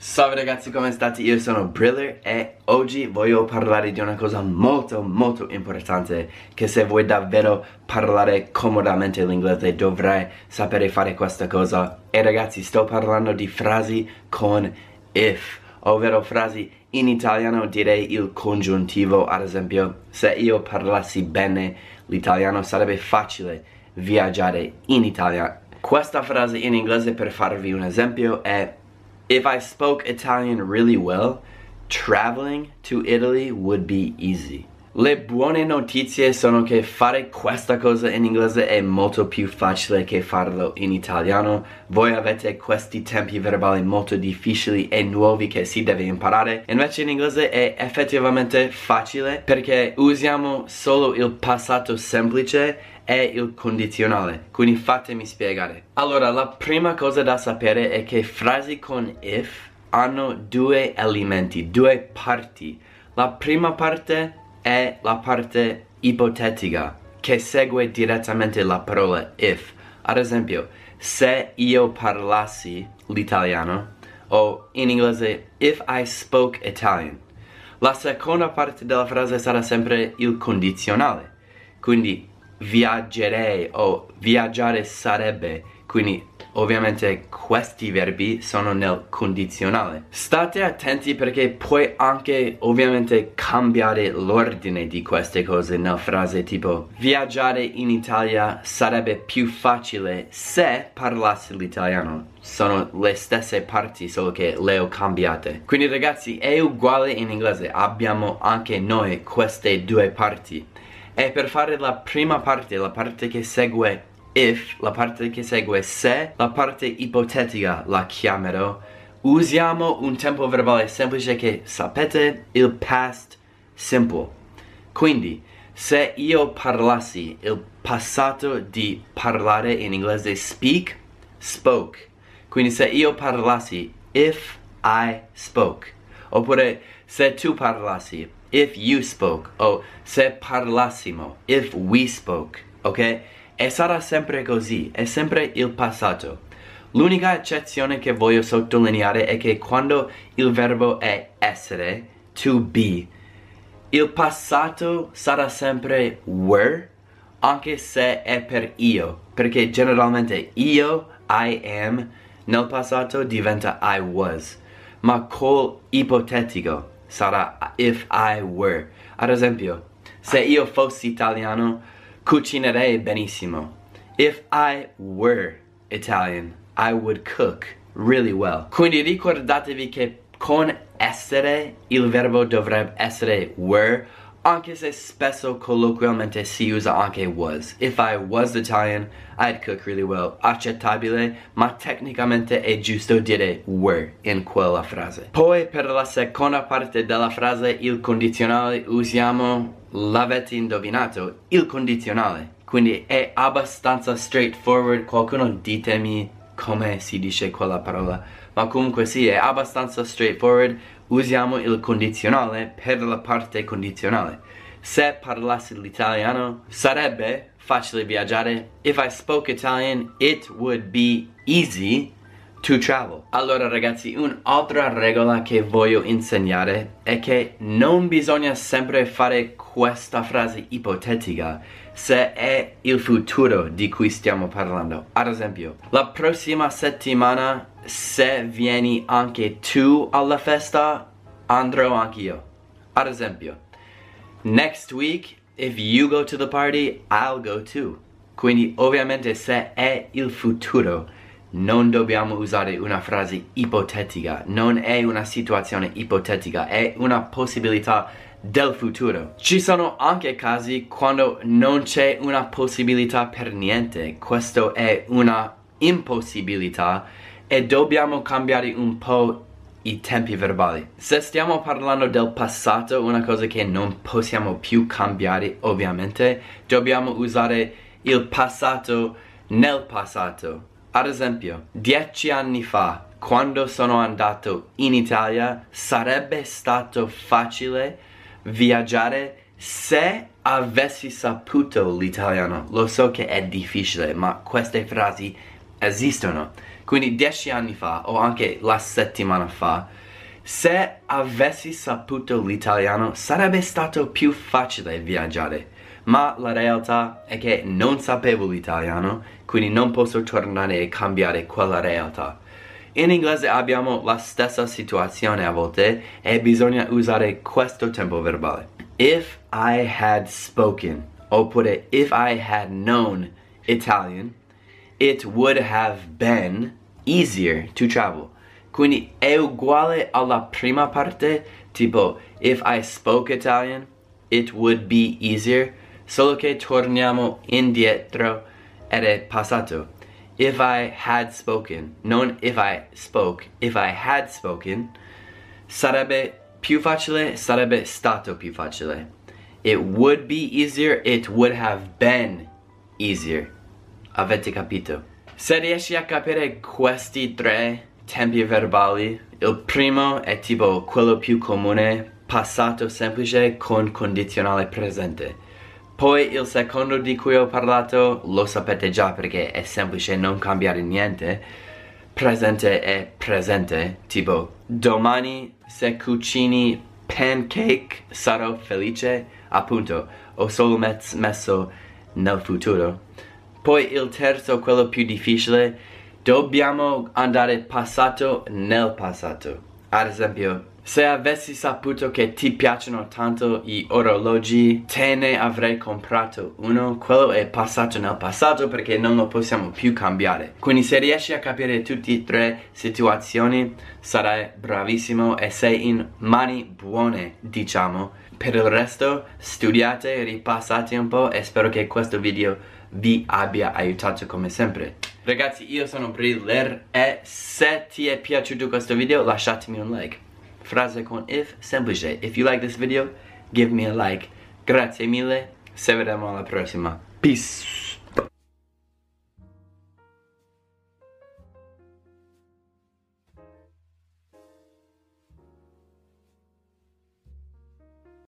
Salve ragazzi come state? Io sono Briller e oggi voglio parlare di una cosa molto molto importante che se vuoi davvero parlare comodamente l'inglese dovrai sapere fare questa cosa. E ragazzi sto parlando di frasi con if ovvero frasi in italiano direi il congiuntivo. Ad esempio se io parlassi bene l'italiano sarebbe facile viaggiare in Italia. Questa frase in inglese per farvi un esempio è If I spoke Italian really well, traveling to Italy would be easy. Le buone notizie sono che fare questa cosa in inglese è molto più facile che farlo in italiano. Voi avete questi tempi verbali molto difficili e nuovi che si deve imparare. Invece in inglese è effettivamente facile perché usiamo solo il passato semplice e il condizionale. Quindi fatemi spiegare. Allora, la prima cosa da sapere è che frasi con if hanno due elementi, due parti. La prima parte è la parte ipotetica che segue direttamente la parola if. Ad esempio, se io parlassi l'italiano o in inglese if I spoke Italian. La seconda parte della frase sarà sempre il condizionale. Quindi viaggerei o viaggiare sarebbe quindi ovviamente questi verbi sono nel condizionale. State attenti perché puoi anche ovviamente cambiare l'ordine di queste cose nella frase tipo viaggiare in Italia sarebbe più facile se parlassi l'italiano. Sono le stesse parti solo che le ho cambiate. Quindi ragazzi è uguale in inglese. Abbiamo anche noi queste due parti e per fare la prima parte, la parte che segue if, la parte che segue se, la parte ipotetica la chiamerò, usiamo un tempo verbale semplice che sapete il past simple. Quindi, se io parlassi il passato di parlare in inglese speak, spoke. Quindi se io parlassi if I spoke. Oppure se tu parlassi if you spoke o se parlassimo if we spoke ok? E sarà sempre così è sempre il passato l'unica eccezione che voglio sottolineare è che quando il verbo è essere to be il passato sarà sempre were anche se è per io perché generalmente io I am nel passato diventa I was ma col ipotetico sarà if I were. Ad esempio, se io fossi italiano, cucinerei benissimo. If I were Italian, I would cook really well. Quindi ricordatevi che con essere il verbo dovrebbe essere were anche se spesso colloquialmente si usa anche was. If I was Italian, I'd cook really well. Accettabile, ma tecnicamente è giusto dire were in quella frase. Poi per la seconda parte della frase, il condizionale, usiamo l'avete indovinato, il condizionale. Quindi è abbastanza straightforward, qualcuno ditemi come si dice quella parola ma comunque sì è abbastanza straightforward usiamo il condizionale per la parte condizionale. Se parlassi l'italiano sarebbe facile viaggiare. If I spoke Italian it would be easy to travel. Allora ragazzi un'altra regola che voglio insegnare è che non bisogna sempre fare questa frase ipotetica se è il futuro di cui stiamo parlando. Ad esempio, la prossima settimana se vieni anche tu alla festa, andrò anch'io. Ad esempio, next week if you go to the party, I'll go too. Quindi ovviamente se è il futuro non dobbiamo usare una frase ipotetica, non è una situazione ipotetica, è una possibilità del futuro. Ci sono anche casi quando non c'è una possibilità per niente, questo è una impossibilità e dobbiamo cambiare un po' i tempi verbali. Se stiamo parlando del passato, una cosa che non possiamo più cambiare ovviamente, dobbiamo usare il passato nel passato. Ad esempio, dieci anni fa, quando sono andato in Italia, sarebbe stato facile viaggiare se avessi saputo l'italiano. Lo so che è difficile, ma queste frasi esistono. quindi dieci anni fa o anche la settimana fa, se avessi saputo l'italiano sarebbe stato più facile viaggiare. Ma la realtà è che non sapevo l'italiano, quindi non posso tornare e cambiare quella realtà. In inglese abbiamo la stessa situazione a volte e bisogna usare questo tempo verbale. If I had spoken, oppure if I had known Italian, it would have been easier to travel. Quindi è uguale alla prima parte, tipo if I spoke Italian, it would be easier, solo che torniamo indietro ed è passato. If I had spoken, non if I spoke, if I had spoken, sarebbe più facile, sarebbe stato più facile. It would be easier, it would have been easier. Avete capito? Se riesci a capire questi tre tempi verbali, il primo è tipo quello più comune, passato semplice con condizionale presente. Poi il secondo di cui ho parlato lo sapete già perché è semplice non cambiare niente. Presente è presente, tipo domani se cucini pancake sarò felice, appunto, ho solo messo nel futuro. Poi il terzo, quello più difficile, dobbiamo andare passato nel passato. Ad esempio, se avessi saputo che ti piacciono tanto gli orologi, te ne avrei comprato uno. Quello è passato nel passato perché non lo possiamo più cambiare. Quindi se riesci a capire tutte e tre situazioni, sarai bravissimo e sei in mani buone, diciamo. Per il resto, studiate, ripassate un po' e spero che questo video vi abbia aiutato come sempre. Ragazzi, io sono Briller e se ti è piaciuto questo video lasciatemi un like. Frase con if, semplice. If you like this video, give me a like. Grazie mille, se vediamo alla prossima. Peace!